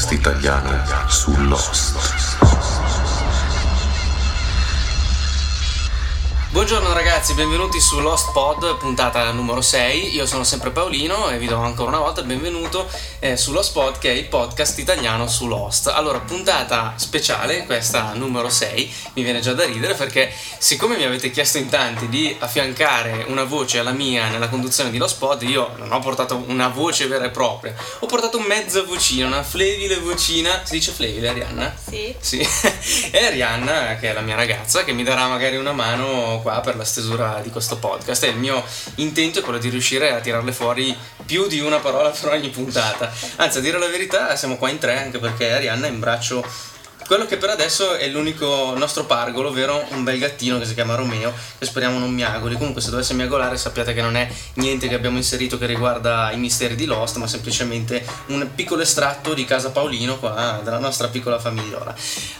Podcast italiano su Lost. Buongiorno ragazzi, benvenuti su Lost Pod, puntata numero 6. Io sono sempre Paolino e vi do ancora una volta il benvenuto eh, su Lost Pod, che è il podcast italiano su Lost. Allora, puntata speciale, questa numero 6, mi viene già da ridere perché siccome mi avete chiesto in tanti di affiancare una voce alla mia nella conduzione di Lost Pod, io non ho portato una voce vera e propria, ho portato mezza vocina, una flebile vocina. Si dice flebile, Arianna? Sì. Sì, è Arianna, che è la mia ragazza, che mi darà magari una mano qua per la stesura di questo podcast. E il mio intento è quello di riuscire a tirarle fuori più di una parola per ogni puntata. Anzi, a dire la verità, siamo qua in tre, anche perché Arianna è in braccio quello che per adesso è l'unico nostro pargolo, ovvero un bel gattino che si chiama Romeo, che speriamo non miagoli. Comunque, se dovesse miagolare, sappiate che non è niente che abbiamo inserito che riguarda i misteri di Lost, ma semplicemente un piccolo estratto di casa Paolino, qua, della nostra piccola famigliola.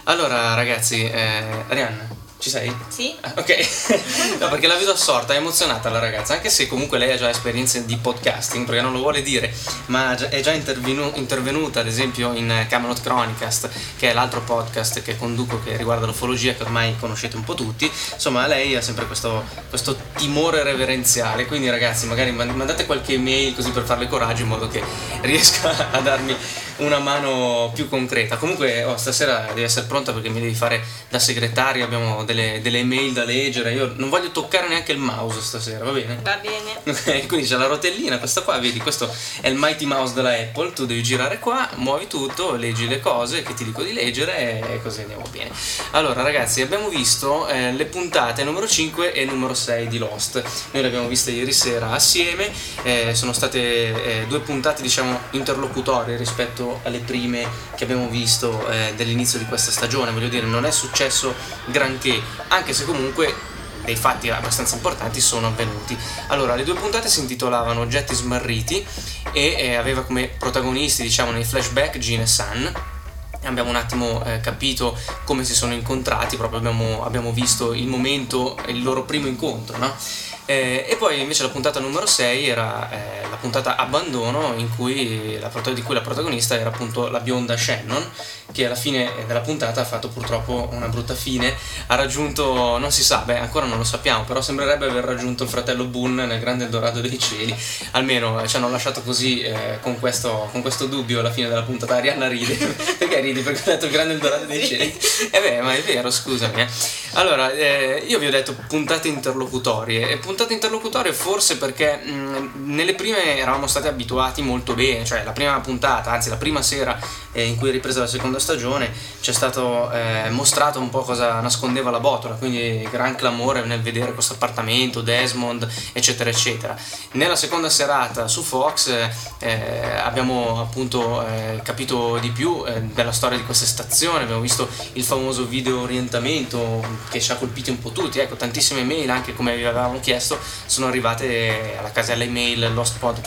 Allora, ragazzi, eh, Arianna. Ci sei? Sì. Ah, Ok, no, perché la vedo assorta, è emozionata la ragazza, anche se comunque lei ha già esperienze di podcasting, perché non lo vuole dire, ma è già intervenu- intervenuta ad esempio in Camelot Chronicast, che è l'altro podcast che conduco che riguarda l'ufologia, che ormai conoscete un po' tutti. Insomma, lei ha sempre questo, questo timore reverenziale, quindi ragazzi magari mand- mandate qualche email così per farle coraggio in modo che riesca a darmi una mano più concreta. Comunque, oh, stasera devi essere pronta perché mi devi fare da segretario. Abbiamo delle, delle email da leggere. Io non voglio toccare neanche il mouse stasera, va bene? Va bene. Quindi c'è la rotellina, questa qua, vedi, questo è il Mighty Mouse della Apple, tu devi girare qua, muovi tutto, leggi le cose che ti dico di leggere e così andiamo bene. Allora ragazzi, abbiamo visto eh, le puntate numero 5 e numero 6 di Lost, noi le abbiamo viste ieri sera assieme, eh, sono state eh, due puntate diciamo interlocutorie rispetto alle prime che abbiamo visto eh, dell'inizio di questa stagione, voglio dire, non è successo granché, anche se comunque dei fatti abbastanza importanti sono avvenuti. Allora, le due puntate si intitolavano Oggetti smarriti e eh, aveva come protagonisti, diciamo, nei flashback Gene e Sun. Abbiamo un attimo eh, capito come si sono incontrati, proprio abbiamo, abbiamo visto il momento, il loro primo incontro, no? Eh, e poi invece la puntata numero 6 era eh, la puntata Abbandono in cui la, di cui la protagonista era appunto la bionda Shannon che alla fine della puntata ha fatto purtroppo una brutta fine, ha raggiunto, non si sa, beh ancora non lo sappiamo, però sembrerebbe aver raggiunto il fratello Boone nel grande Eldorado dei cieli, almeno eh, ci hanno lasciato così eh, con, questo, con questo dubbio alla fine della puntata. Arianna ride, perché ridi? Perché ho detto il grande Eldorado dei cieli. E beh, ma è vero, scusami. eh. Allora, eh, io vi ho detto puntate interlocutorie, e puntate interlocutorie forse perché mh, nelle prime eravamo stati abituati molto bene, cioè la prima puntata, anzi la prima sera eh, in cui è ripresa la seconda stagione, ci è stato eh, mostrato un po' cosa nascondeva la botola, quindi gran clamore nel vedere questo appartamento, Desmond, eccetera, eccetera. Nella seconda serata su Fox eh, abbiamo appunto eh, capito di più eh, della storia di questa stazione, abbiamo visto il famoso video orientamento che ci ha colpiti un po' tutti, ecco, tantissime mail anche come vi avevamo chiesto sono arrivate alla casella email lostpod.it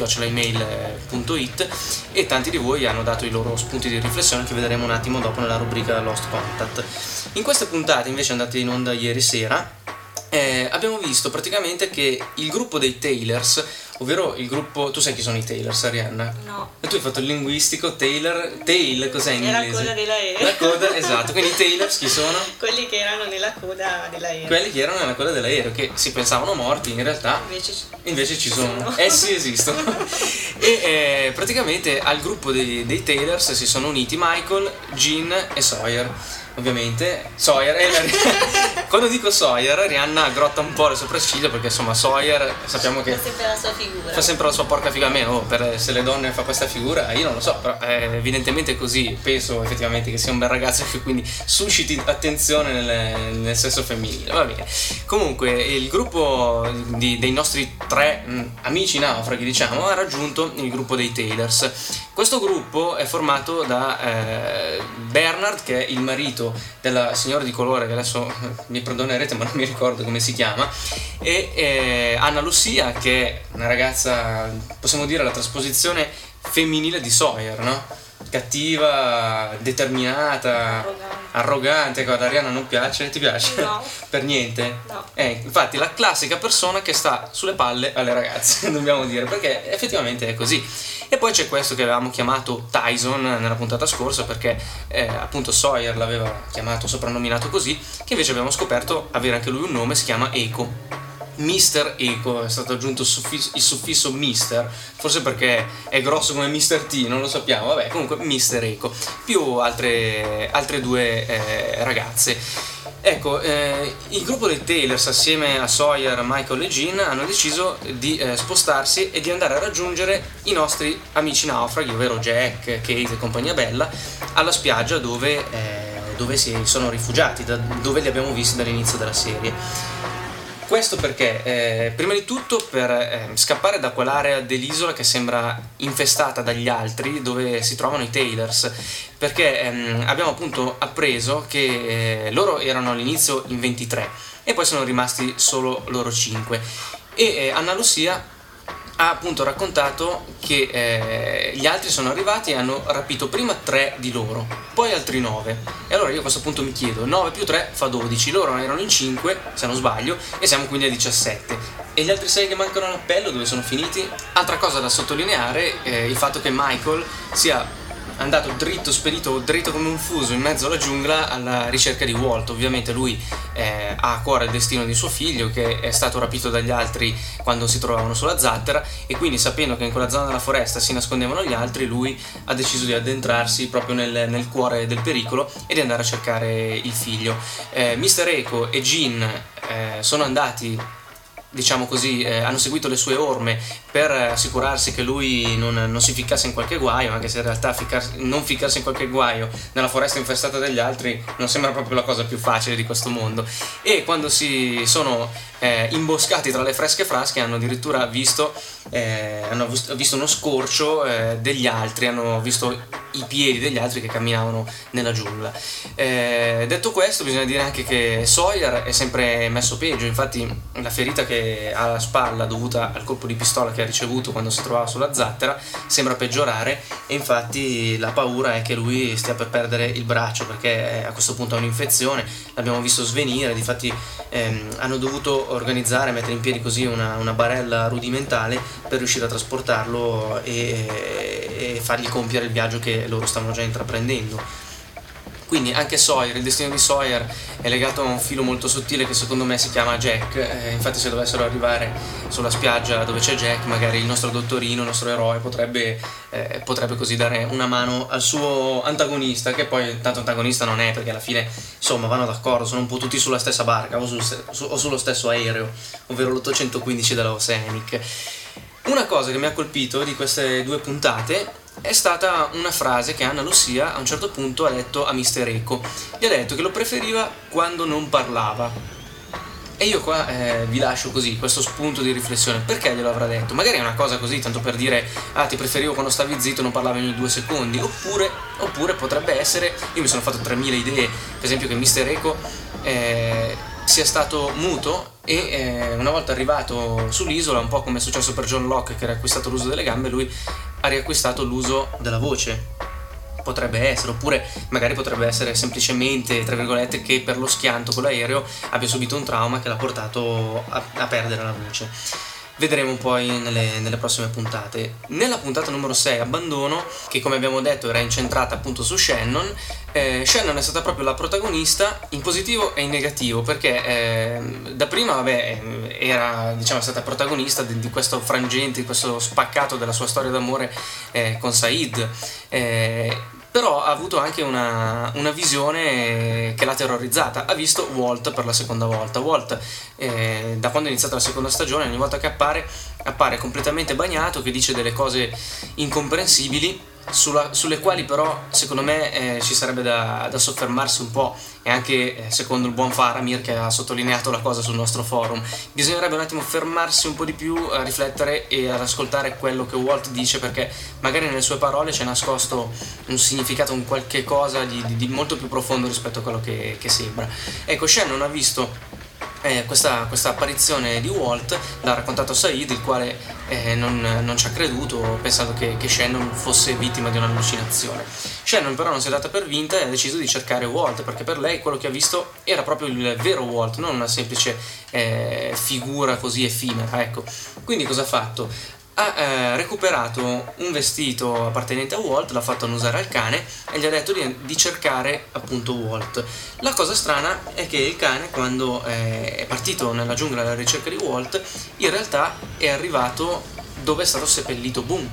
e tanti di voi hanno dato i loro spunti di riflessione che vedremo un attimo dopo nella rubrica Lost Contact. In queste puntate invece andate in onda ieri sera eh, abbiamo visto praticamente che il gruppo dei Taylors, ovvero il gruppo... Tu sai chi sono i Taylors, Arianna? No. E tu hai fatto il linguistico, Taylor... Tail, cos'è in È la inglese? coda dell'aereo. La coda, esatto. Quindi i Taylors chi sono? Quelli che erano nella coda dell'aereo. Quelli che erano nella coda dell'aereo, che si pensavano morti, in realtà Invece, Invece ci sono, sono. essi esistono. e eh, praticamente al gruppo dei, dei Taylors si sono uniti Michael, Gene e Sawyer. Ovviamente Sawyer, la- quando dico Sawyer, Rihanna aggrotta un po' le sopracciglia perché insomma Sawyer sappiamo che Fa sempre la sua figura. fa sempre la sua porca figa a me, oh, per, se le donne fa questa figura, io non lo so, però eh, evidentemente è così, penso effettivamente che sia un bel ragazzo che quindi susciti attenzione nel, nel sesso femminile, va bene. Comunque il gruppo di- dei nostri tre mh, amici naufraghi, diciamo, ha raggiunto il gruppo dei Taylors. Questo gruppo è formato da eh, Bernard, che è il marito della signora di colore, che adesso mi perdonerete ma non mi ricordo come si chiama, e eh, Anna Lucia, che è una ragazza, possiamo dire, la trasposizione femminile di Sawyer, no? Cattiva, determinata, Arrogante. arrogante, ecco, ad Ariana non piace, ti piace? No. per niente? No. Eh, infatti la classica persona che sta sulle palle alle ragazze, dobbiamo dire, perché effettivamente è così. E poi c'è questo che avevamo chiamato Tyson nella puntata scorsa, perché eh, appunto Sawyer l'aveva chiamato, soprannominato così, che invece abbiamo scoperto avere anche lui un nome, si chiama Eco. Mister Eco, è stato aggiunto il suffisso, Mister, forse perché è grosso come Mister T, non lo sappiamo, vabbè, comunque Mister Eco, più altre, altre due eh, ragazze. Ecco, eh, il gruppo dei Taylors assieme a Sawyer, Michael e Jean hanno deciso di eh, spostarsi e di andare a raggiungere i nostri amici naufraghi, ovvero Jack, Kate e compagnia bella, alla spiaggia dove, eh, dove si sono rifugiati, da dove li abbiamo visti dall'inizio della serie. Questo perché, eh, prima di tutto, per eh, scappare da quell'area dell'isola che sembra infestata dagli altri, dove si trovano i Taylors, perché ehm, abbiamo appunto appreso che eh, loro erano all'inizio in 23 e poi sono rimasti solo loro 5. E eh, Anna Lucia ha appunto raccontato che eh, gli altri sono arrivati e hanno rapito prima tre di loro, poi altri nove. E allora io a questo punto mi chiedo, 9 più 3 fa 12, loro erano in 5, se non sbaglio, e siamo quindi a 17. E gli altri 6 che mancano all'appello dove sono finiti? Altra cosa da sottolineare è il fatto che Michael sia andato dritto, spedito dritto come un fuso in mezzo alla giungla alla ricerca di Walt. Ovviamente lui eh, ha a cuore il destino di suo figlio che è stato rapito dagli altri quando si trovavano sulla zattera e quindi sapendo che in quella zona della foresta si nascondevano gli altri, lui ha deciso di addentrarsi proprio nel, nel cuore del pericolo e di andare a cercare il figlio. Eh, Mr. Eco e Jean eh, sono andati diciamo così, eh, hanno seguito le sue orme per assicurarsi che lui non, non si ficcasse in qualche guaio, anche se in realtà ficcar- non ficcarsi in qualche guaio nella foresta infestata dagli altri non sembra proprio la cosa più facile di questo mondo. E quando si sono eh, imboscati tra le fresche frasche hanno addirittura visto, eh, hanno vis- visto uno scorcio eh, degli altri, hanno visto i piedi degli altri che camminavano nella giungla. Eh, detto questo, bisogna dire anche che Sawyer è sempre messo peggio, infatti la ferita che ha alla spalla dovuta al colpo di pistola che ha ricevuto quando si trovava sulla zattera sembra peggiorare e infatti la paura è che lui stia per perdere il braccio perché a questo punto ha un'infezione, l'abbiamo visto svenire, difatti ehm, hanno dovuto organizzare, mettere in piedi così una, una barella rudimentale per riuscire a trasportarlo e, e fargli compiere il viaggio che loro stavano già intraprendendo. Quindi anche Sawyer, il destino di Sawyer è legato a un filo molto sottile che secondo me si chiama Jack. Eh, infatti se dovessero arrivare sulla spiaggia dove c'è Jack, magari il nostro dottorino, il nostro eroe, potrebbe, eh, potrebbe così dare una mano al suo antagonista, che poi tanto antagonista non è, perché alla fine insomma vanno d'accordo, sono un po' tutti sulla stessa barca o, sul, su, o sullo stesso aereo, ovvero l'815 della Oceanic. Una cosa che mi ha colpito di queste due puntate è stata una frase che Anna Lucia a un certo punto ha detto a Mister Eco. Gli ha detto che lo preferiva quando non parlava. E io qua eh, vi lascio così, questo spunto di riflessione. Perché glielo avrà detto? Magari è una cosa così, tanto per dire, ah ti preferivo quando stavi zitto e non parlavi ogni due secondi. Oppure, oppure potrebbe essere, io mi sono fatto 3000 idee, per esempio che Mister Eco eh, sia stato muto e eh, una volta arrivato sull'isola, un po' come è successo per John Locke che era acquistato l'uso delle gambe, lui ha riacquistato l'uso della voce. Potrebbe essere, oppure magari potrebbe essere semplicemente, tra virgolette, che per lo schianto con l'aereo abbia subito un trauma che l'ha portato a, a perdere la voce. Vedremo poi nelle, nelle, prossime puntate. Nella puntata numero 6, Abbandono, che come abbiamo detto era incentrata appunto su Shannon, eh, Shannon è stata proprio la protagonista in positivo e in negativo, perché eh, da prima, vabbè, era diciamo, stata protagonista di, di, questo frangente, di questo spaccato della sua storia d'amore eh, con Said. Però ha avuto anche una, una, visione che l'ha terrorizzata. Ha visto Walt per la seconda volta. Walt, eh, da quando è iniziata la seconda stagione, ogni volta che appare, appare completamente bagnato, che dice delle cose incomprensibili. Sulla, sulle quali però secondo me eh, ci sarebbe da, da, soffermarsi un po' e anche eh, secondo il buon Faramir che ha sottolineato la cosa sul nostro forum. Bisognerebbe un attimo fermarsi un po' di più a riflettere e ad ascoltare quello che Walt dice perché magari nelle sue parole c'è nascosto un significato, un qualche cosa di, di, di molto più profondo rispetto a quello che, che sembra. Ecco Shannon ha visto eh, questa, questa, apparizione di Walt l'ha raccontato Said, il quale eh, non, non, ci ha creduto pensando che, che, Shannon fosse vittima di un'allucinazione. Shannon però non si è data per vinta e ha deciso di cercare Walt perché per lei quello che ha visto era proprio il vero Walt, non una semplice eh, figura così effimera. Ecco. Quindi cosa ha fatto? Ha eh, recuperato un vestito appartenente a Walt, l'ha fatto annusare al cane e gli ha detto di, di, cercare appunto Walt. La cosa strana è che il cane quando eh, è partito nella giungla alla ricerca di Walt in realtà è arrivato dove è stato seppellito Boom.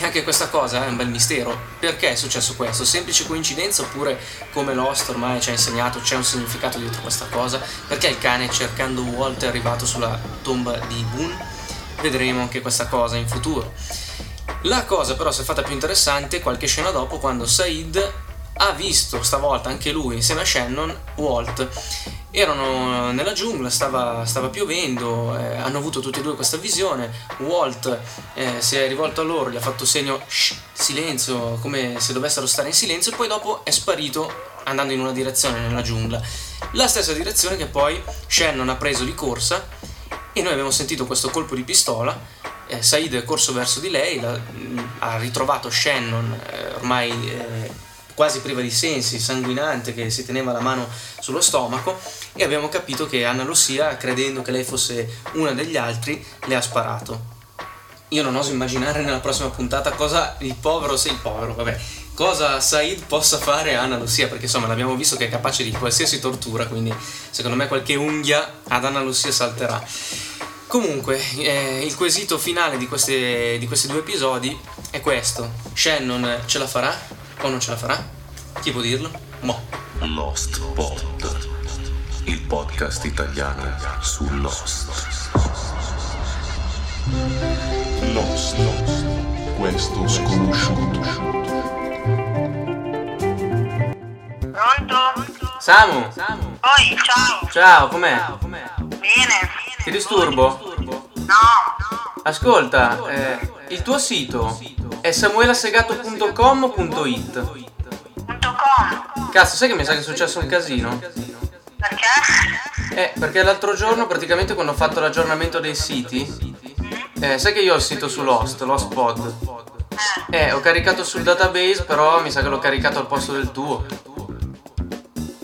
E anche questa cosa è un bel mistero. Perché è successo questo? Semplice coincidenza oppure come Lost ormai ci ha insegnato c'è un significato dietro questa cosa? Perché il cane cercando Walt è arrivato sulla tomba di Boone? Vedremo anche questa cosa in futuro. La cosa però si è fatta più interessante qualche scena dopo quando Said ha visto stavolta anche lui insieme a Shannon Walt. Erano nella giungla, stava, stava piovendo, eh, hanno avuto tutti e due questa visione. Walt eh, si è rivolto a loro, gli ha fatto segno shh, silenzio, come se dovessero stare in silenzio, e poi dopo è sparito andando in una direzione nella giungla. La stessa direzione che poi Shannon ha preso di corsa e noi abbiamo sentito questo colpo di pistola. Eh, Said è corso verso di lei, la, mh, ha ritrovato Shannon eh, ormai eh, quasi priva di sensi, sanguinante, che si teneva la mano sullo stomaco e abbiamo capito che Anna Lucia, credendo che lei fosse una degli altri, le ha sparato. Io non oso immaginare nella prossima puntata cosa il povero, se il povero, vabbè, cosa Said possa fare a Anna Lucia, perché insomma l'abbiamo visto che è capace di qualsiasi tortura, quindi secondo me qualche unghia ad Anna Lucia salterà. Comunque, eh, il quesito finale di, queste, di, questi due episodi è questo. Shannon ce la farà o non ce la farà? Chi può dirlo? Mo. Lost Pod, il podcast italiano su Lost. Lost, questo sconosciuto. Pronto? Samu! Oi, ciao! Ciao, com'è? Bene! Ti disturbo? No! Ascolta, eh, il tuo sito è samuelasegato.com o .it? Punto .com Cazzo, sai che mi sa che è successo un casino? Perché? Eh, perché l'altro giorno, praticamente quando ho fatto l'aggiornamento dei siti, eh, sai che io ho il sito su Lost, Lost Pod. Eh, ho caricato sul database, però mi sa che l'ho caricato al posto del tuo.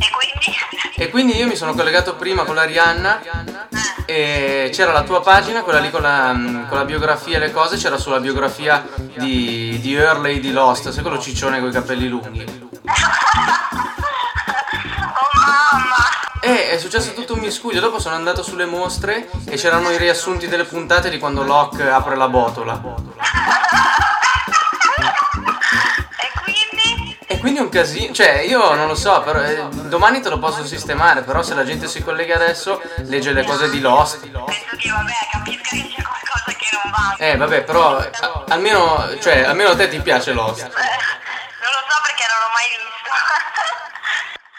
E quindi? E quindi io mi sono collegato prima con la Rihanna e c'era la tua pagina, quella lì con la, con la biografia e le cose, c'era sulla biografia di, di Hurley di Lost, sai quello ciccione con i capelli lunghi. Oh mamma! E è successo tutto un miscuglio, dopo sono andato sulle mostre e c'erano i riassunti delle puntate di quando Locke apre la botola. Quindi? È un casino, cioè io non lo so, però eh, domani te lo posso sistemare, però se la gente si collega adesso legge le cose di Lost. Penso che vabbè, capisca che c'è qualcosa che non va. Eh vabbè, però a- almeno, cioè, almeno a te ti piace Lost. Eh, non lo so perché non l'ho mai visto.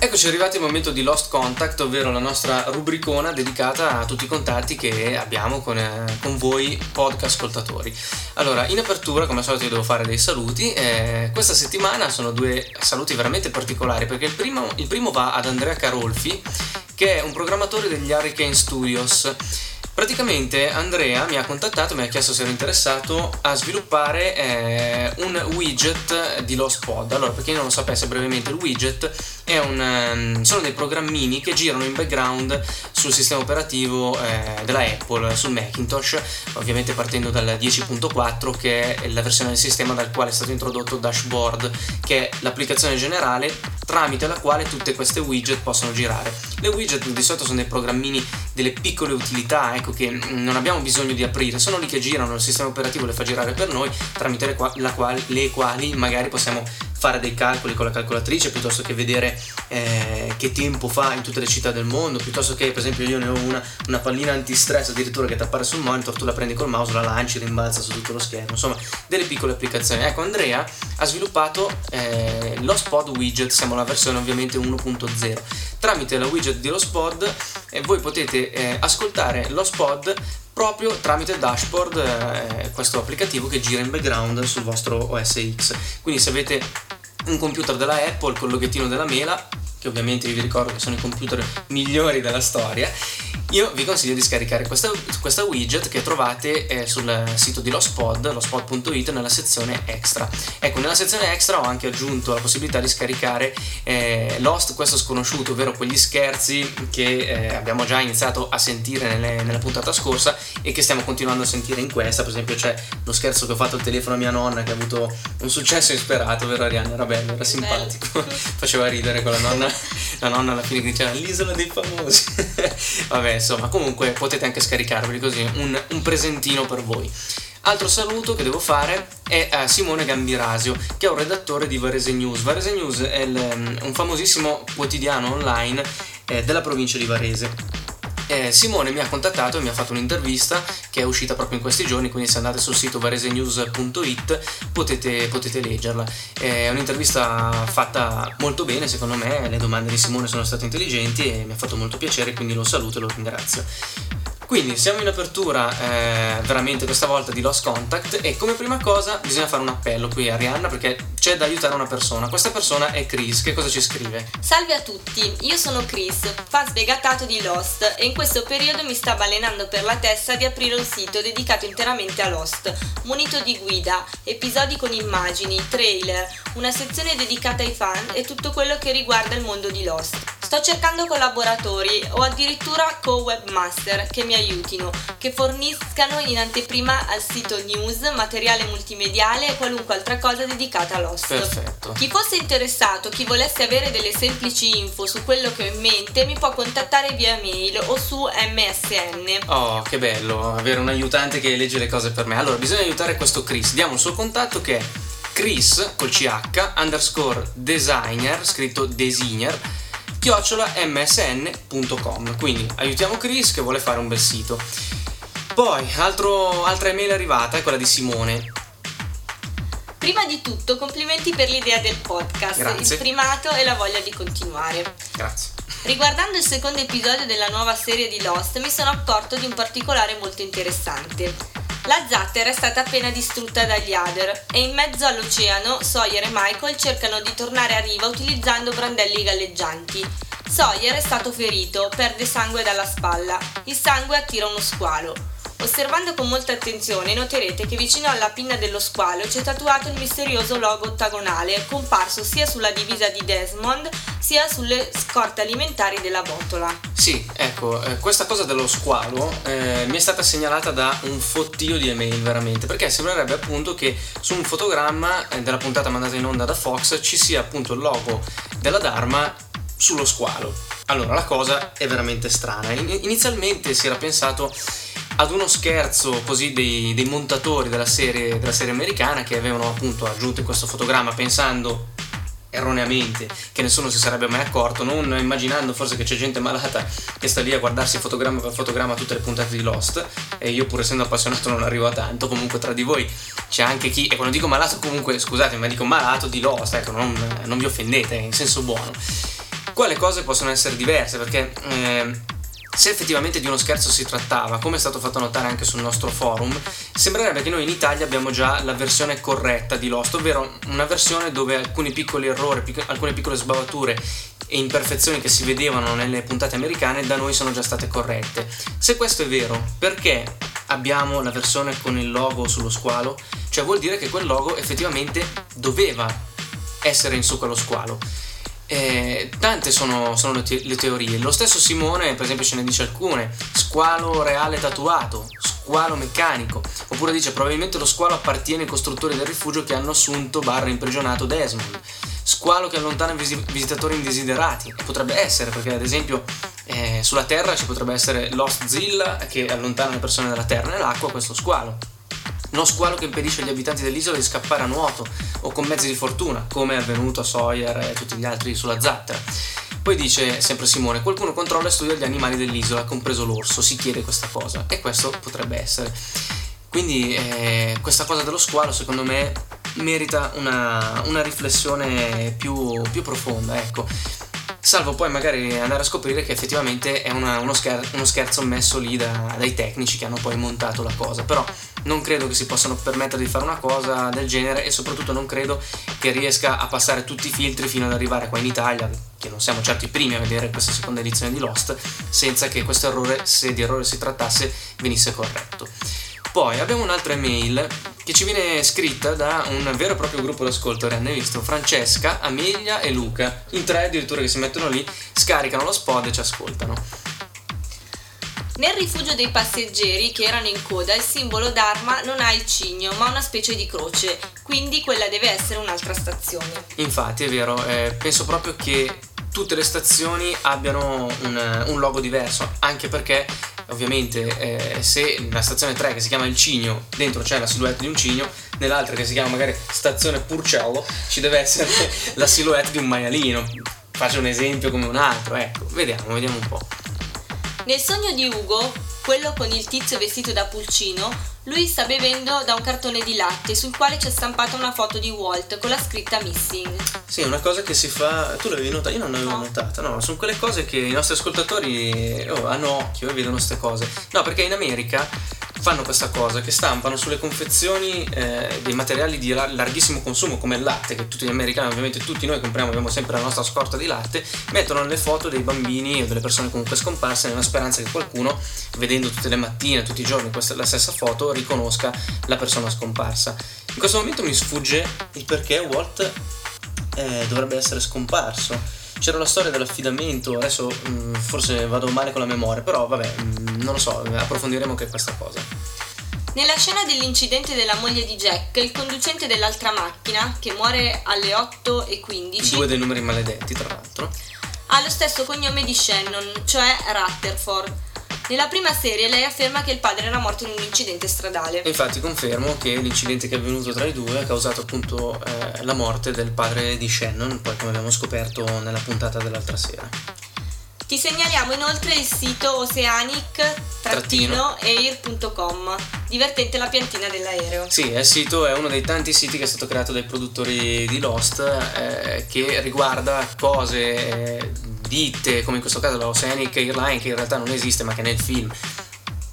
Eccoci arrivati al momento di Lost Contact, ovvero la nostra rubricona dedicata a tutti i contatti che abbiamo con, eh, con voi podcast ascoltatori. Allora, in apertura, come al solito, io devo fare dei saluti. eh, questa settimana sono due saluti veramente particolari perché il primo, il primo va ad Andrea Carolfi, che è un programmatore degli Hurricane Studios. Praticamente Andrea mi ha contattato, mi ha chiesto se ero interessato a sviluppare eh, un widget di Lost Pod. Allora, per chi non lo sapesse brevemente, il widget un, ehm, sono dei programmini che girano in background sul sistema operativo eh, della Apple, sul Macintosh, ovviamente partendo dal 10.4 che è la versione del sistema dal quale è stato introdotto Dashboard, che è l'applicazione generale tramite la quale tutte queste widget possono girare. Le widget di solito sono dei programmini, delle piccole utilità, ecco che non abbiamo bisogno di aprire, sono lì che girano, il sistema operativo le fa girare per noi, tramite le, qua- la quali- le quali magari possiamo fare dei calcoli con la calcolatrice piuttosto che vedere eh, che tempo fa in tutte le città del mondo, piuttosto che per esempio io ne ho una, una pallina antistress addirittura che ti appare sul monitor, tu la prendi col mouse, la lanci, rimbalza su tutto lo schermo, insomma delle piccole applicazioni. Ecco Andrea ha sviluppato eh, l'Hospod widget, siamo alla versione ovviamente 1.0. Tramite la widget di Lospod eh, voi potete eh, ascoltare l'Hospod proprio tramite dashboard, eh, questo applicativo che gira in background sul vostro OS X. Quindi se avete un computer della Apple con il loghettino della mela, che ovviamente vi ricordo che sono i computer migliori della storia, io vi consiglio di scaricare questa, questa widget che trovate eh, sul sito di Lospod, lospod.it, nella sezione extra. Ecco, nella sezione extra ho anche aggiunto la possibilità di scaricare eh, Lost, questo sconosciuto, ovvero quegli scherzi che eh, abbiamo già iniziato a sentire nelle, nella puntata scorsa e che stiamo continuando a sentire in questa. Per esempio, c'è lo scherzo che ho fatto al telefono a mia nonna che ha avuto un successo insperato, vero Arianna? Era bello, era simpatico, faceva ridere con la nonna, la nonna alla fine che diceva l'isola dei famosi. Vabbè, insomma, comunque potete anche scaricarveli così, un, un presentino per voi. Altro saluto che devo fare è a Simone Gambirasio, che è un redattore di Varese News. Varese News è il, um, un famosissimo quotidiano online eh, della provincia di Varese. Eh, Simone mi ha contattato e mi ha fatto un'intervista che è uscita proprio in questi giorni, quindi se andate sul sito varesenews.it potete, potete leggerla. È un'intervista fatta molto bene, secondo me, le domande di Simone sono state intelligenti e mi ha fatto molto piacere, quindi lo saluto e lo ringrazio. Quindi siamo in apertura eh, veramente questa volta di Lost Contact e come prima cosa bisogna fare un appello qui a Arianna perché c'è da aiutare una persona. Questa persona è Chris, che cosa ci scrive? Salve a tutti, io sono Chris, fan sfegatato di Lost e in questo periodo mi sta balenando per la testa di aprire un sito dedicato interamente a Lost, munito di guida, episodi con immagini, trailer, una sezione dedicata ai fan e tutto quello che riguarda il mondo di Lost. Sto cercando collaboratori o addirittura co-webmaster che mi aiutino, che forniscano in anteprima al sito news, materiale multimediale e qualunque altra cosa dedicata a Lost. Perfetto. Chi fosse interessato, chi volesse avere delle semplici info su quello che ho in mente, mi può contattare via mail o su MSN. Oh, che bello avere un aiutante che legge le cose per me. Allora, bisogna aiutare questo Chris. Diamo il suo contatto che è Chris col CH underscore designer, scritto designer chiocciola msn.com. Quindi aiutiamo Chris che vuole fare un bel sito. Poi, altro, altra email arrivata è quella di Simone. Prima di tutto, complimenti per l'idea del podcast, Grazie. il primato e la voglia di continuare. Grazie. Riguardando il secondo episodio della nuova serie di Lost, mi sono accorto di un particolare molto interessante. La zattera è stata appena distrutta dagli Hader e in mezzo all'oceano Sawyer e Michael cercano di tornare a riva utilizzando brandelli galleggianti. Sawyer è stato ferito, perde sangue dalla spalla. Il sangue attira uno squalo. Osservando con molta attenzione noterete che vicino alla pinna dello squalo c'è tatuato il misterioso logo ottagonale comparso sia sulla divisa di Desmond sia sulle scorte alimentari della botola. Sì, ecco, eh, questa cosa dello squalo eh, mi è stata segnalata da un fottio di email veramente, perché sembrerebbe appunto che su un fotogramma eh, della puntata mandata in onda da Fox ci sia appunto il logo della Dharma sullo squalo. Allora, la cosa è veramente strana. In- inizialmente si era pensato ad uno scherzo così dei, dei montatori della serie, della serie americana che avevano appunto aggiunto questo fotogramma pensando erroneamente che nessuno si sarebbe mai accorto, non immaginando forse che c'è gente malata che sta lì a guardarsi fotogramma per fotogramma tutte le puntate di Lost. E io pur essendo appassionato non arrivo a tanto, comunque tra di voi c'è anche chi, e quando dico malato comunque scusate ma dico malato di Lost, ecco non, non vi offendete, in senso buono. Qua le cose possono essere diverse? Perché eh, se effettivamente di uno scherzo si trattava, come è stato fatto notare anche sul nostro forum, sembrerebbe che noi in Italia abbiamo già la versione corretta di Lost, ovvero una versione dove alcuni piccoli errori, pic- alcune piccole sbavature e imperfezioni che si vedevano nelle puntate americane da noi sono già state corrette. Se questo è vero, perché abbiamo la versione con il logo sullo squalo? Cioè vuol dire che quel logo effettivamente doveva essere in su quello squalo. Eh, tante sono, sono le, te- le teorie. Lo stesso Simone, per esempio, ce ne dice alcune: squalo reale tatuato, squalo meccanico. Oppure dice: probabilmente lo squalo appartiene ai costruttori del rifugio che hanno assunto barra imprigionato Desmond. Squalo che allontana visi- visitatori indesiderati. Potrebbe essere, perché ad esempio eh, sulla Terra ci potrebbe essere Lost Zilla che allontana le persone dalla Terra nell'acqua, questo squalo. Uno squalo che impedisce agli abitanti dell'isola di scappare a nuoto o con mezzi di fortuna, come è avvenuto a Sawyer e tutti gli altri sulla zattera. Poi dice sempre Simone, qualcuno controlla e studia gli animali dell'isola, compreso l'orso, si chiede questa cosa e questo potrebbe essere. Quindi eh, questa cosa dello squalo secondo me merita una, una riflessione più, più profonda, ecco. Salvo poi magari andare a scoprire che effettivamente è una- uno, scher- uno scherzo messo lì da- dai tecnici che hanno poi montato la cosa. Però non credo che si possano permettere di fare una cosa del genere e soprattutto non credo che riesca a passare tutti i filtri fino ad arrivare qua in Italia. che non siamo certo i primi a vedere questa seconda edizione di Lost, senza che questo errore, se di errore si trattasse, venisse corretto. Poi abbiamo un'altra email che ci viene scritta da un vero e proprio gruppo d'ascolto, visto? Francesca, Amelia e Luca, in tre addirittura che si mettono lì, scaricano lo spot e ci ascoltano. Nel rifugio dei passeggeri che erano in coda il simbolo d'arma non ha il cigno ma una specie di croce, quindi quella deve essere un'altra stazione. Infatti è vero, eh, penso proprio che tutte le stazioni abbiano un, un logo diverso, anche perché ovviamente eh, se nella stazione 3 che si chiama il cigno dentro c'è la silhouette di un cigno nell'altra che si chiama magari stazione Purcello ci deve essere la silhouette di un maialino. Faccio un esempio come un altro ecco vediamo vediamo un po' Nel sogno di Ugo, quello con il tizio vestito da pulcino, lui sta bevendo da un cartone di latte sul quale c'è stampata una foto di Walt con la scritta Missing. Sì, è una cosa che si fa. Tu l'avevi notata? Io non l'avevo No. notata. No, sono quelle cose che i nostri ascoltatori oh, hanno occhio e vedono queste cose. No, perché in America fanno questa cosa che stampano sulle confezioni eh, dei materiali di la- larghissimo consumo come il latte, che tutti gli americani, ovviamente tutti noi compriamo, abbiamo sempre la nostra scorta di latte, mettono le foto dei bambini o delle persone comunque scomparse nella speranza che qualcuno, vedendo tutte le mattine, tutti i giorni questa, la stessa foto, riconosca la persona scomparsa. In questo momento mi sfugge il perché Walt eh, dovrebbe essere scomparso. C'era la storia dell'affidamento, adesso mh, forse vado male con la memoria, però vabbè, mh, non lo so, approfondiremo anche questa cosa. Nella scena dell'incidente della moglie di Jack, il conducente dell'altra macchina, che muore alle 8.15, Due dei numeri maledetti, tra l'altro. ha lo stesso cognome di Shannon, cioè Rutherford. Nella prima serie lei afferma che il padre era morto in un incidente stradale. E infatti confermo che l'incidente che è avvenuto tra i due ha causato appunto eh, la morte del padre di Shannon, poi come abbiamo scoperto nella puntata dell'altra sera. Ti segnaliamo inoltre il sito oceanic-air.com, divertente la piantina dell'aereo. Sì, il sito è uno dei tanti siti che è stato creato dai produttori di Lost eh, che riguarda cose eh, ditte, come in questo caso la Oceanic Airline, che in realtà non esiste ma che nel film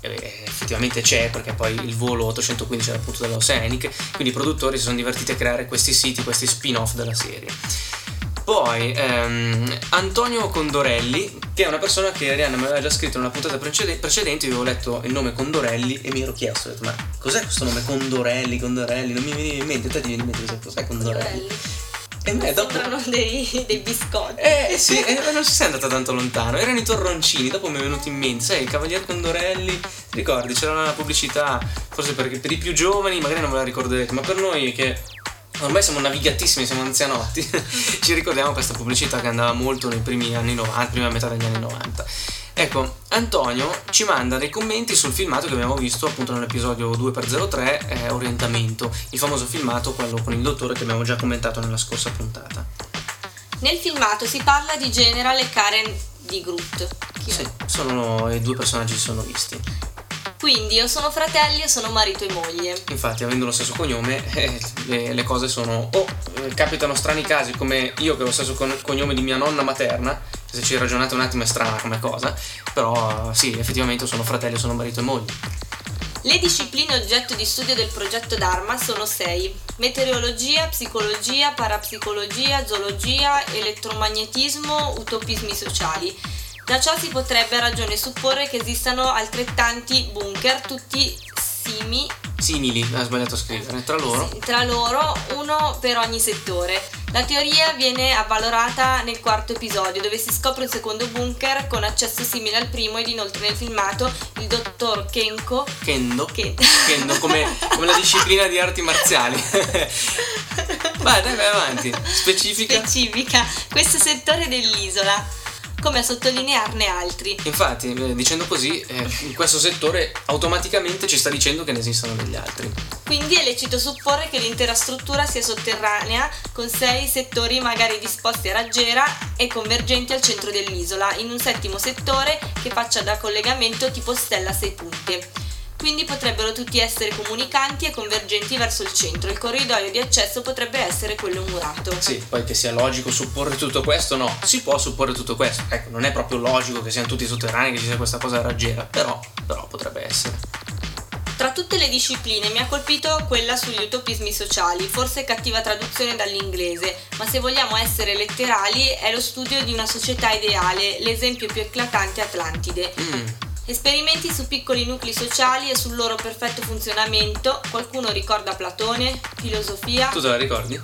eh, effettivamente c'è perché poi il volo 815 era appunto dell'Oceanic, quindi i produttori si sono divertiti a creare questi siti, questi spin-off della serie. Poi ehm, Antonio Condorelli, che è una persona che Arianna mi aveva già scritto in una puntata precede- precedente, io avevo letto il nome Condorelli e mi ero chiesto, detto, ma cos'è questo nome Condorelli, Condorelli? Non mi veniva in mente, te ti viene in mente cos'è Condorelli? E me dopo... Sembrano dei, dei biscotti. Eh sì, eh, non si sei andata tanto lontano, erano i torroncini, dopo mi è venuto in mente, sai, il Cavalier Condorelli, ti ricordi, c'era una pubblicità, forse perché per i più giovani magari non ve la ricorderete, ma per noi che ormai siamo navigatissimi, siamo anzianotti, ci ricordiamo questa pubblicità che andava molto nei primi anni 90, prima metà degli anni 90. Ecco, Antonio ci manda dei commenti sul filmato che abbiamo visto appunto nell'episodio 2x03 eh, Orientamento, il famoso filmato, quello con il dottore che abbiamo già commentato nella scorsa puntata. Nel filmato si parla di General e Karen di Groot. Chi? Sì, sono i due personaggi che si sono visti. Quindi o sono fratelli o sono marito e moglie. Infatti, avendo lo stesso cognome, eh, le, le cose sono o eh, capitano strani casi come io che ho lo stesso con- cognome di mia nonna materna, se ci ragionate un attimo è strana come cosa, però sì, effettivamente sono fratelli, sono marito e moglie. Le discipline oggetto di studio del progetto Dharma sono sei: meteorologia, psicologia, parapsicologia, zoologia, elettromagnetismo, utopismi sociali. Da ciò si potrebbe a ragione supporre che esistano altrettanti bunker, tutti simi Simili, ha sbagliato a scrivere, tra loro. tra loro, uno per ogni settore. La teoria viene avvalorata nel quarto episodio, dove si scopre un secondo bunker con accesso simile al primo ed inoltre nel filmato il dottor Kenko Kendo. che Kendo come, come la disciplina di arti marziali. vai, dai, vai avanti. Specifica. specifica questo settore dell'isola, come a sottolinearne altri. Infatti, eh, dicendo così, eh, in questo settore automaticamente ci sta dicendo che ne esistono degli altri. Quindi è lecito supporre che l'intera struttura sia sotterranea, con sei settori magari disposti a raggiera e convergenti al centro dell'isola, in un settimo settore che faccia da collegamento tipo stella a sei punte. Quindi potrebbero tutti essere comunicanti e convergenti verso il centro. Il corridoio di accesso potrebbe essere quello murato. Sì, poi che sia logico supporre tutto questo, no, si può supporre tutto questo. Ecco, non è proprio logico che siano tutti sotterranei, che ci sia questa cosa raggiera, però, però potrebbe essere. Tra tutte le discipline mi ha colpito quella sugli utopismi sociali, forse cattiva traduzione dall'inglese, ma se vogliamo essere letterali è lo studio di una società ideale, l'esempio più eclatante è Atlantide. Mm. Esperimenti su piccoli nuclei sociali e sul loro perfetto funzionamento. Qualcuno ricorda Platone? Filosofia? Tu te la ricordi?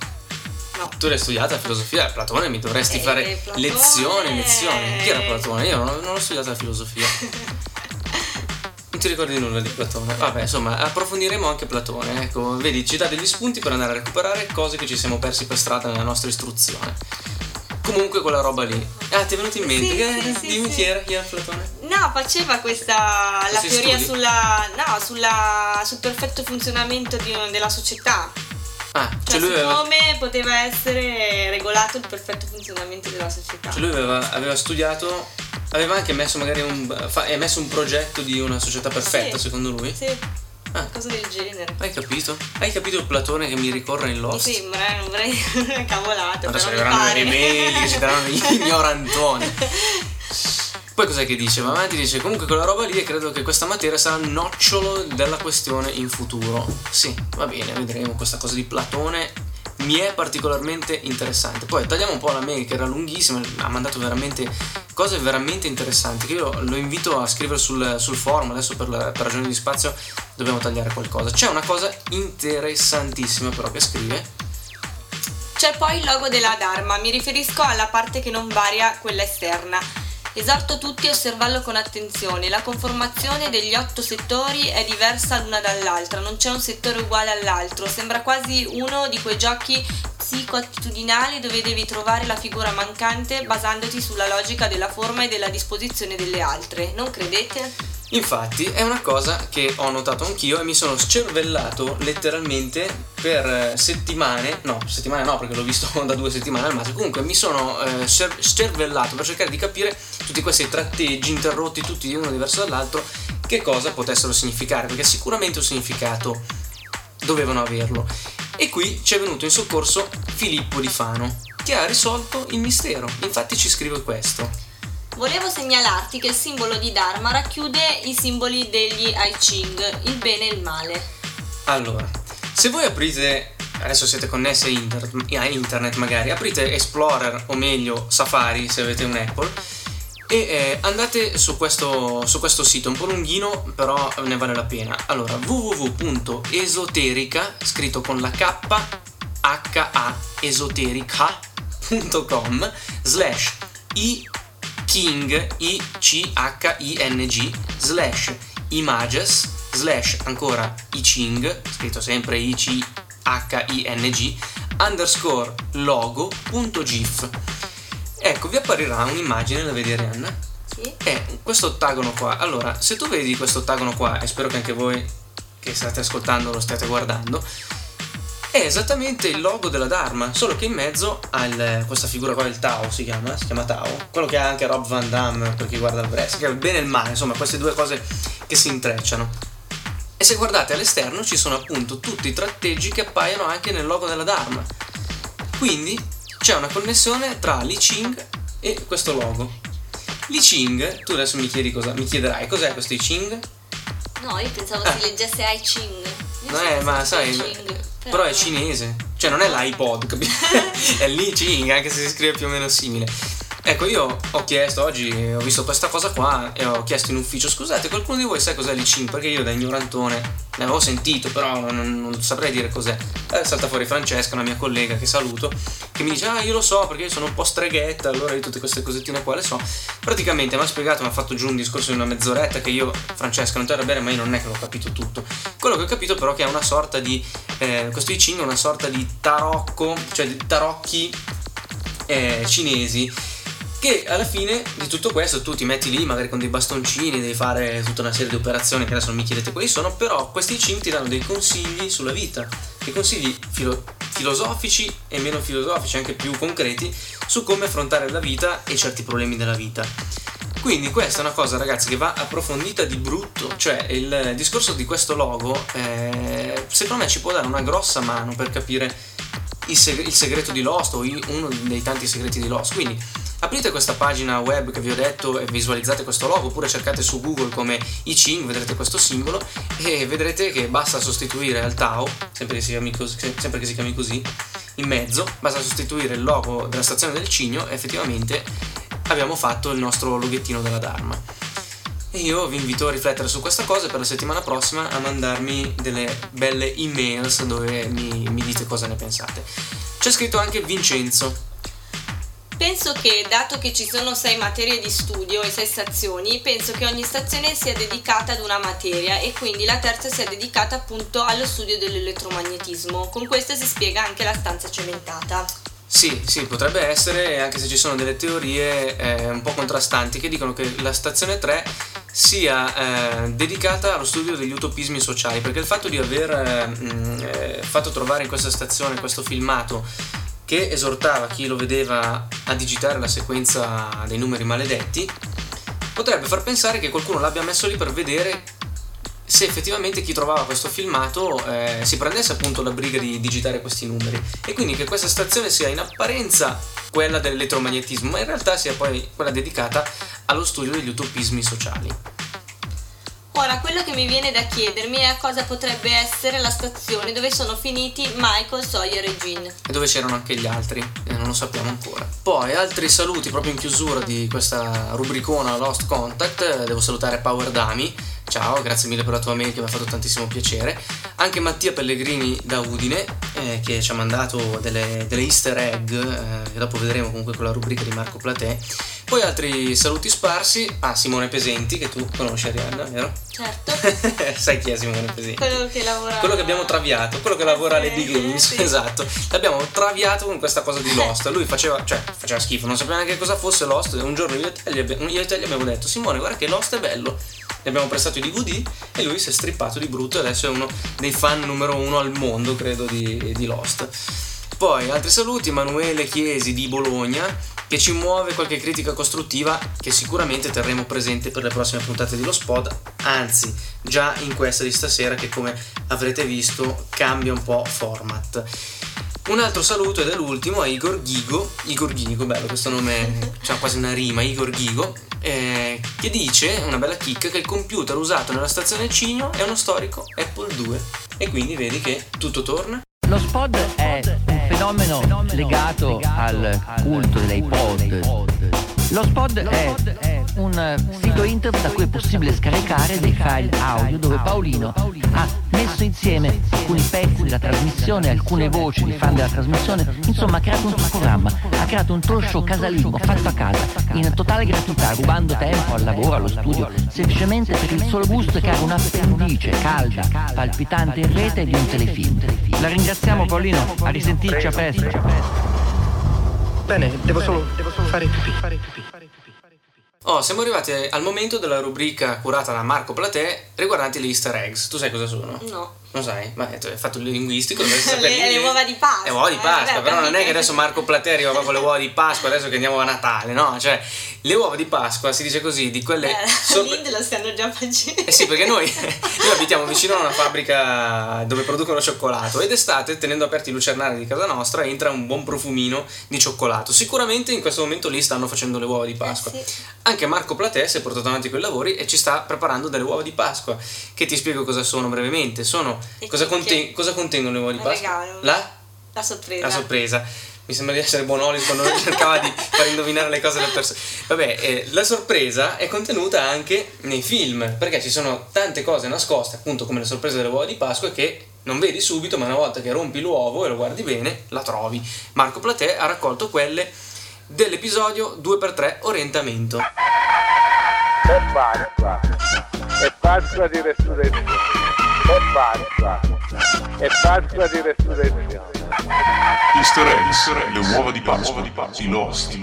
No. Tu l'hai studiata filosofia, Platone mi dovresti Eh, fare Platone- lezioni, lezioni. Chi era Platone? Io non, non ho studiato la filosofia. Non ti ricordi nulla di Platone? Vabbè, insomma, approfondiremo anche Platone. Ecco, vedi, ci dà degli spunti per andare a recuperare cose che ci siamo persi per strada nella nostra istruzione. Comunque quella roba lì. Ah, ti è venuto in mente? Sì, che, sì, sì, dimmi chi era, chi era Platone? No, faceva questa la Questi teoria studi? sulla no, sulla sul perfetto funzionamento di- della società. Ah, Cioè, cioè lui aveva, come poteva essere regolato il perfetto funzionamento della società. cioè lui aveva, aveva studiato, aveva anche messo magari un, fa, messo un progetto di una società perfetta secondo lui? Sì, Ah. cosa del genere. Hai capito? Hai capito il Platone che mi ricorre in Mi Lost? sembra, eh, non vorrei cavolate, Adesso mi arriveranno le mail che ci daranno gli ignorantoni. Poi cos'è che dice? Va avanti dice comunque quella roba lì e credo che questa materia sarà il nocciolo della questione in futuro. Sì, va bene, vedremo questa cosa di Platone. Mi è particolarmente interessante. Poi tagliamo un po' la mail che era lunghissima, ha mandato veramente cose veramente interessanti. Che io lo invito a scrivere sul, sul forum. Adesso per, la- per ragioni di spazio dobbiamo tagliare qualcosa. C'è una cosa interessantissima però che scrive. C'è poi il logo della Dharma, mi riferisco alla parte che non varia quella esterna. Esorto tutti a osservarlo con attenzione. La conformazione degli otto settori è diversa l'una dall'altra, non c'è un settore uguale all'altro, sembra quasi uno di quei giochi psicoattitudinali dove devi trovare la figura mancante basandoti sulla logica della forma e della disposizione delle altre. Non credete? Infatti è una cosa che ho notato anch'io e mi sono scervellato letteralmente per eh, settimane, no, settimane no perché l'ho visto da due settimane al massimo, comunque mi sono eh, scer- scervellato per cercare di capire tutti questi tratteggi interrotti tutti di uno diverso dall'altro che cosa potessero significare, perché sicuramente un significato dovevano averlo. E qui ci è venuto in soccorso Filippo Di Fano che ha risolto il mistero, infatti ci scrive questo. Volevo segnalarti che il simbolo di Dharma racchiude i simboli degli I Ching, il bene e il male. Allora, se voi aprite, adesso siete connessi a internet, a internet magari, aprite Explorer o meglio Safari se avete un Apple e eh, andate su questo, su questo sito, un po' lunghino però ne vale la pena. Allora, www.esoterica, scritto con la K, H A esoterica.com slash i king i c h i n g slash images slash ancora i ching scritto sempre i c h i n g underscore logo punto gif ecco vi apparirà un'immagine da vedere Anna Sì? è questo ottagono qua. Allora, se tu vedi questo ottagono qua, e spero che anche voi che state ascoltando lo stiate guardando, è esattamente il logo della Dharma, solo che in mezzo ha il- questa figura qua, il Tao si chiama, si chiama Tao, quello che ha anche Rob Van Damme per chi guarda il wrestling, che è il bene e il male, insomma, queste due cose che si intrecciano. E se guardate all'esterno ci sono appunto tutti i tratteggi che appaiono anche nel logo della Dharma. Quindi c'è una connessione tra l'I Ching e questo logo. L'I Ching, tu adesso mi chiedi cosa, mi chiederai cos'è questo I Ching? No, io pensavo Ah. si leggesse I Ching. Io No, eh, ma sai, Ching, però è cinese, cioè non è l'iPod, capito? è l'I Ching, anche se si scrive più o meno simile. Ecco, io ho chiesto oggi, ho visto questa cosa qua e ho chiesto in ufficio, scusate, qualcuno di voi sa cos'è l'I Ching? Perché io da ignorantone ne avevo sentito, però non, non saprei dire cos'è. Eh, salta fuori Francesca, una mia collega che saluto, che mi dice, ah io lo so perché io sono un po' streghetta, allora io tutte queste cosettine qua le so. Praticamente mi ha spiegato, mi ha fatto giù un discorso di una mezz'oretta che io, Francesca, non ti bene, ma io non è che l'ho capito tutto. Quello che ho capito però è che è una sorta di, eh, questo I Ching è una sorta di tarocco, cioè di tarocchi eh, cinesi che alla fine di tutto questo tu ti metti lì magari con dei bastoncini, devi fare tutta una serie di operazioni che adesso non mi chiedete quali sono, però questi ching ti danno dei consigli sulla vita, dei consigli filo- filosofici e meno filosofici, anche più concreti, su come affrontare la vita e certi problemi della vita. Quindi questa è una cosa ragazzi che va approfondita di brutto, cioè il discorso di questo logo eh, secondo me ci può dare una grossa mano per capire il, seg- il segreto di Lost o i- uno dei tanti segreti di Lost. Quindi Aprite questa pagina web che vi ho detto e visualizzate questo logo, oppure cercate su Google come I Ching, vedrete questo simbolo e vedrete che basta sostituire al Tao, sempre che si chiami così, che si chiami così in mezzo, basta sostituire il logo della stazione del Cigno e effettivamente abbiamo fatto il nostro loghettino della Dharma. E io vi invito a riflettere su questa cosa e per la settimana prossima a mandarmi delle belle emails dove mi, mi dite cosa ne pensate. C'è scritto anche Vincenzo. Penso che, dato che ci sono sei materie di studio e sei stazioni, penso che ogni stazione sia dedicata ad una materia e quindi la terza sia dedicata appunto allo studio dell'elettromagnetismo. Con questo si spiega anche la stanza cementata. Sì, sì, potrebbe essere, anche se ci sono delle teorie eh, un po' contrastanti che dicono che la stazione 3 sia eh, dedicata allo studio degli utopismi sociali, perché il fatto di aver eh, eh, fatto trovare in questa stazione questo filmato che esortava chi lo vedeva a digitare la sequenza dei numeri maledetti, potrebbe far pensare che qualcuno l'abbia messo lì per vedere se effettivamente chi trovava questo filmato eh, si prendesse appunto la briga di digitare questi numeri e quindi che questa stazione sia in apparenza quella dell'elettromagnetismo, ma in realtà sia poi quella dedicata allo studio degli utopismi sociali. Ora, quello che mi viene da chiedermi è cosa potrebbe essere la stazione dove sono finiti Michael, Sawyer e Jean. E dove c'erano anche gli altri, e non lo sappiamo ancora. Poi altri saluti proprio in chiusura di questa rubricona Lost Contact, devo salutare Power Dami Ciao, grazie mille per la tua mail che mi ha fatto tantissimo piacere. Anche Mattia Pellegrini da Udine eh, che ci ha mandato delle, delle easter egg eh, che dopo vedremo comunque con la rubrica di Marco Platè. Poi altri saluti sparsi a Simone Pesenti che tu conosci Arianna, vero? Certo. Sai chi è Simone Pesenti? Quello che lavora. Quello che abbiamo traviato, quello che lavora a Lady Sì, Games, sì. esatto. L'abbiamo traviato con questa cosa di Lost. Lui faceva, cioè, faceva schifo, non sapeva neanche cosa fosse Lost. Un giorno e io e te gli abbiamo detto: Simone, guarda che Lost è bello. Gli abbiamo prestato i DVD e lui si è strippato di brutto e adesso è uno dei fan numero uno al mondo, credo, di, di Lost. Poi altri saluti, Emanuele Chiesi di Bologna che ci muove qualche critica costruttiva che sicuramente terremo presente per le prossime puntate di Lo Spot, anzi già in questa di stasera che come avrete visto cambia un po' format. Un altro saluto ed è l'ultimo a Igor Ghigo, Igor Ghigo, bello questo nome, c'ha quasi una rima, Igor Ghigo, eh, che dice, una bella chicca, che il computer usato nella stazione Cigno è uno storico Apple II. E quindi vedi che tutto torna. Lo spot è un fenomeno legato al culto dell'iPod. Lo spot è un sito internet da cui è possibile scaricare dei file audio dove Paolino ha messo insieme alcuni pezzi della trasmissione, alcune voci di fan della trasmissione, insomma ha creato un suo programma, ha creato un talk show casalingo fatto a casa, in totale gratuità, rubando tempo al lavoro, allo studio, semplicemente per il solo gusto di creare un'appendice calda, palpitante in rete di un telefilm. La ringraziamo Paolino, a risentirci a presto. Bene, devo solo, devo solo fare pipì. Oh, siamo arrivati al momento della rubrica curata da Marco Platè riguardanti le easter eggs. Tu sai cosa sono? No. Non sai? Ma hai fatto il linguistico, Le- le uova di Pasqua. Le uova di Eh, Pasqua, beh, però non è che adesso Marco Platè arriva con le uova di Pasqua, adesso che andiamo a Natale, no? Cioè, le uova di Pasqua, si dice così, di quelle... Eh, sopra- Lind lo stanno già facendo. Eh sì, perché noi, noi abitiamo vicino a una fabbrica dove producono cioccolato ed estate, tenendo aperti i lucernari di casa nostra, entra un buon profumino di cioccolato. Sicuramente in questo momento lì stanno facendo le uova di Pasqua. Eh sì. Anche Marco Platè si è portato avanti quei lavori e ci sta preparando delle uova di Pasqua, che ti spiego cosa sono brevemente. Sono cosa, conten- cosa contengono le uova di Un Pasqua? regalo. La? La sorpresa. La sorpresa. Mi sembra di essere Bonolis quando cercava di far indovinare le cose alle persone. Vabbè, eh, la sorpresa è contenuta anche nei film, perché ci sono tante cose nascoste, appunto come le sorprese delle uova di Pasqua, che non vedi subito, ma una volta che rompi l'uovo e lo guardi bene, la trovi. Marco Platè ha raccolto quelle dell'episodio 2x3 Orientamento. È Pasqua, è Pasqua di resurrezione, è Pasqua, è Pasqua di resurrezione. Easter eggs, le uova di Pasqua, di Lost.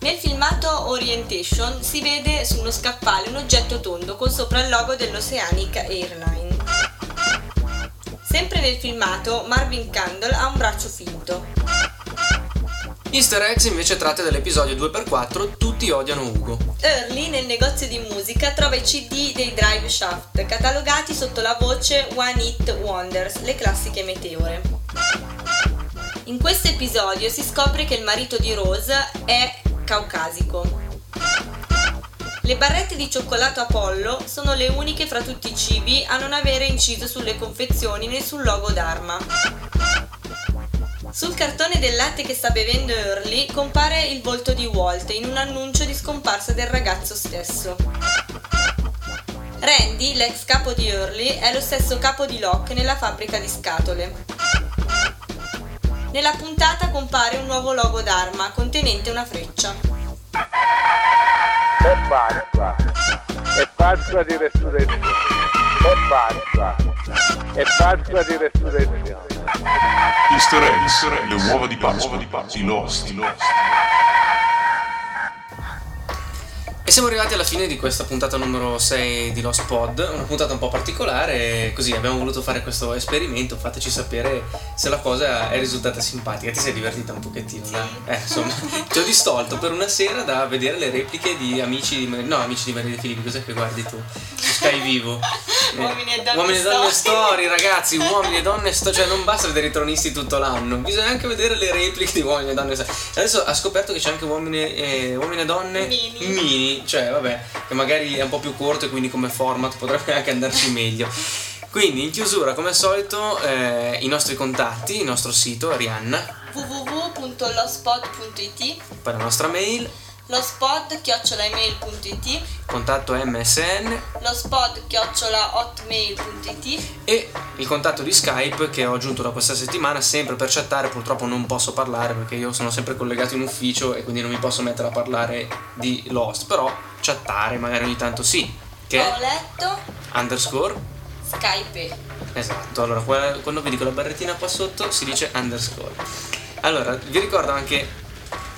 Nel filmato Orientation si vede su uno scaffale un oggetto tondo con sopra il logo dell'Oceanic Airline. Sempre nel filmato Marvin Candle ha un braccio finto. Easter eggs invece tratte dell'episodio 2x4 Tutti odiano Ugo. Early nel negozio di musica trova i CD dei Drive Shaft catalogati sotto la voce One Hit Wonders, le classiche meteore. In questo episodio si scopre che il marito di Rose è caucasico. Le barrette di cioccolato Apollo sono le uniche fra tutti i cibi a non avere inciso sulle confezioni nessun logo d'arma. Sul cartone del latte che sta bevendo Early compare il volto di Walt in un annuncio di scomparsa del ragazzo stesso. Randy, l'ex capo di Early, è lo stesso capo di Locke nella fabbrica di scatole. Nella puntata compare un nuovo logo d'arma contenente una freccia. È Pasqua. È Pasqua di resurrezione. È Pasqua. È Pasqua di resurrezione. Easter eggs, le uova di Pasqua di Lost. E siamo arrivati alla fine di questa puntata numero 6 di Lost Pod, una puntata un po' particolare, così abbiamo voluto fare questo esperimento, fateci sapere se la cosa è risultata simpatica, ti sei divertita un pochettino, dai? Eh, insomma, ti ho distolto per una sera da vedere le repliche di Amici di Maria, no, Amici di Maria De Filippi, cos'è che guardi tu? Sky Vivo. Eh, Uomini e donne Uomini e donne story. ragazzi, uomini e donne story, cioè non basta vedere i tronisti tutto l'anno, bisogna anche vedere le repliche di uomini e donne story. Adesso ha scoperto che c'è anche uomini, e- uomini e donne Mini. mini, cioè vabbè, che magari è un po' più corto e quindi come format potrebbe anche andarci meglio. Quindi in chiusura, come al solito, eh, i nostri contatti, il nostro sito, Arianna, www.lospod.it poi la nostra mail, lospod.email.it contatto MSN lospod.hotmail.it e il contatto di Skype che ho aggiunto da questa settimana sempre per chattare, purtroppo non posso parlare perché io sono sempre collegato in ufficio e quindi non mi posso mettere a parlare di Lost, però chattare magari ogni tanto sì, che Ho letto underscore Skype. Esatto, allora qua- quando vedi quella barrettina qua sotto si dice underscore. Allora, vi ricordo anche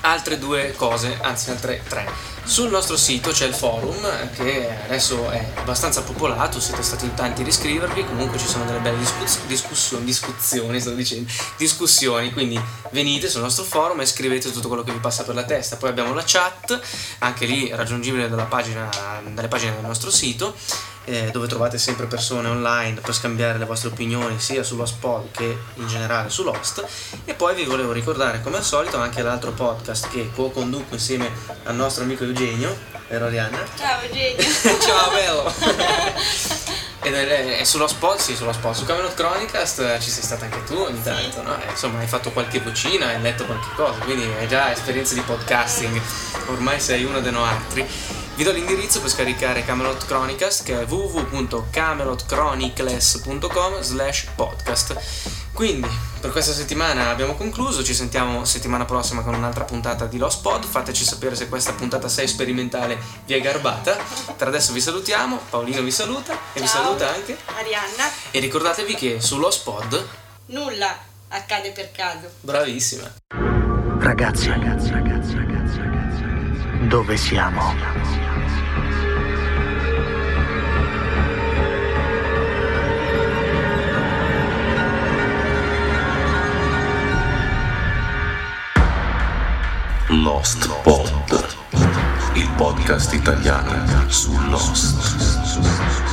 altre due cose, anzi altre tre. Sul nostro sito c'è il forum che adesso è abbastanza popolato, siete stati in tanti a iscrivervi, comunque ci sono delle belle discuss- discussioni, discussioni, sto dicendo, discussioni, quindi venite sul nostro forum e scrivete tutto quello che vi passa per la testa. Poi abbiamo la chat, anche lì raggiungibile pagina, dalle pagine del nostro sito eh, dove trovate sempre persone online per scambiare le vostre opinioni sia sullo Spod che in generale su Lost e poi vi volevo ricordare come al solito anche l'altro podcast che co-conduco insieme al nostro amico Eugenio vero Arianna? Ciao Eugenio Ciao bello! Ed è, è sullo spot, sì, sullo spot. Su Camelot Chronicast eh, ci sei stata anche tu ogni tanto, no? Eh, insomma, hai fatto qualche vocina, hai letto qualche cosa, quindi hai già esperienza di podcasting. Ormai sei uno dei nostri. Vi do l'indirizzo per scaricare Camelot Chronicast che è www.camelotchronicles.com slash podcast. Quindi, per questa settimana abbiamo concluso, ci sentiamo settimana prossima con un'altra puntata di Lost Pod, fateci sapere se questa puntata 6 sperimentale vi è garbata. Per adesso vi salutiamo, Paolino vi saluta e vi Ciao. saluta anche. Arianna E ricordatevi che su Lost Pod, nulla accade per caso bravissima. Ragazzi, ragazzi, ragazzi, ragazzi, ragazzi, ragazzi. Dove siamo? Lost Pod, il podcast italiano su Lost.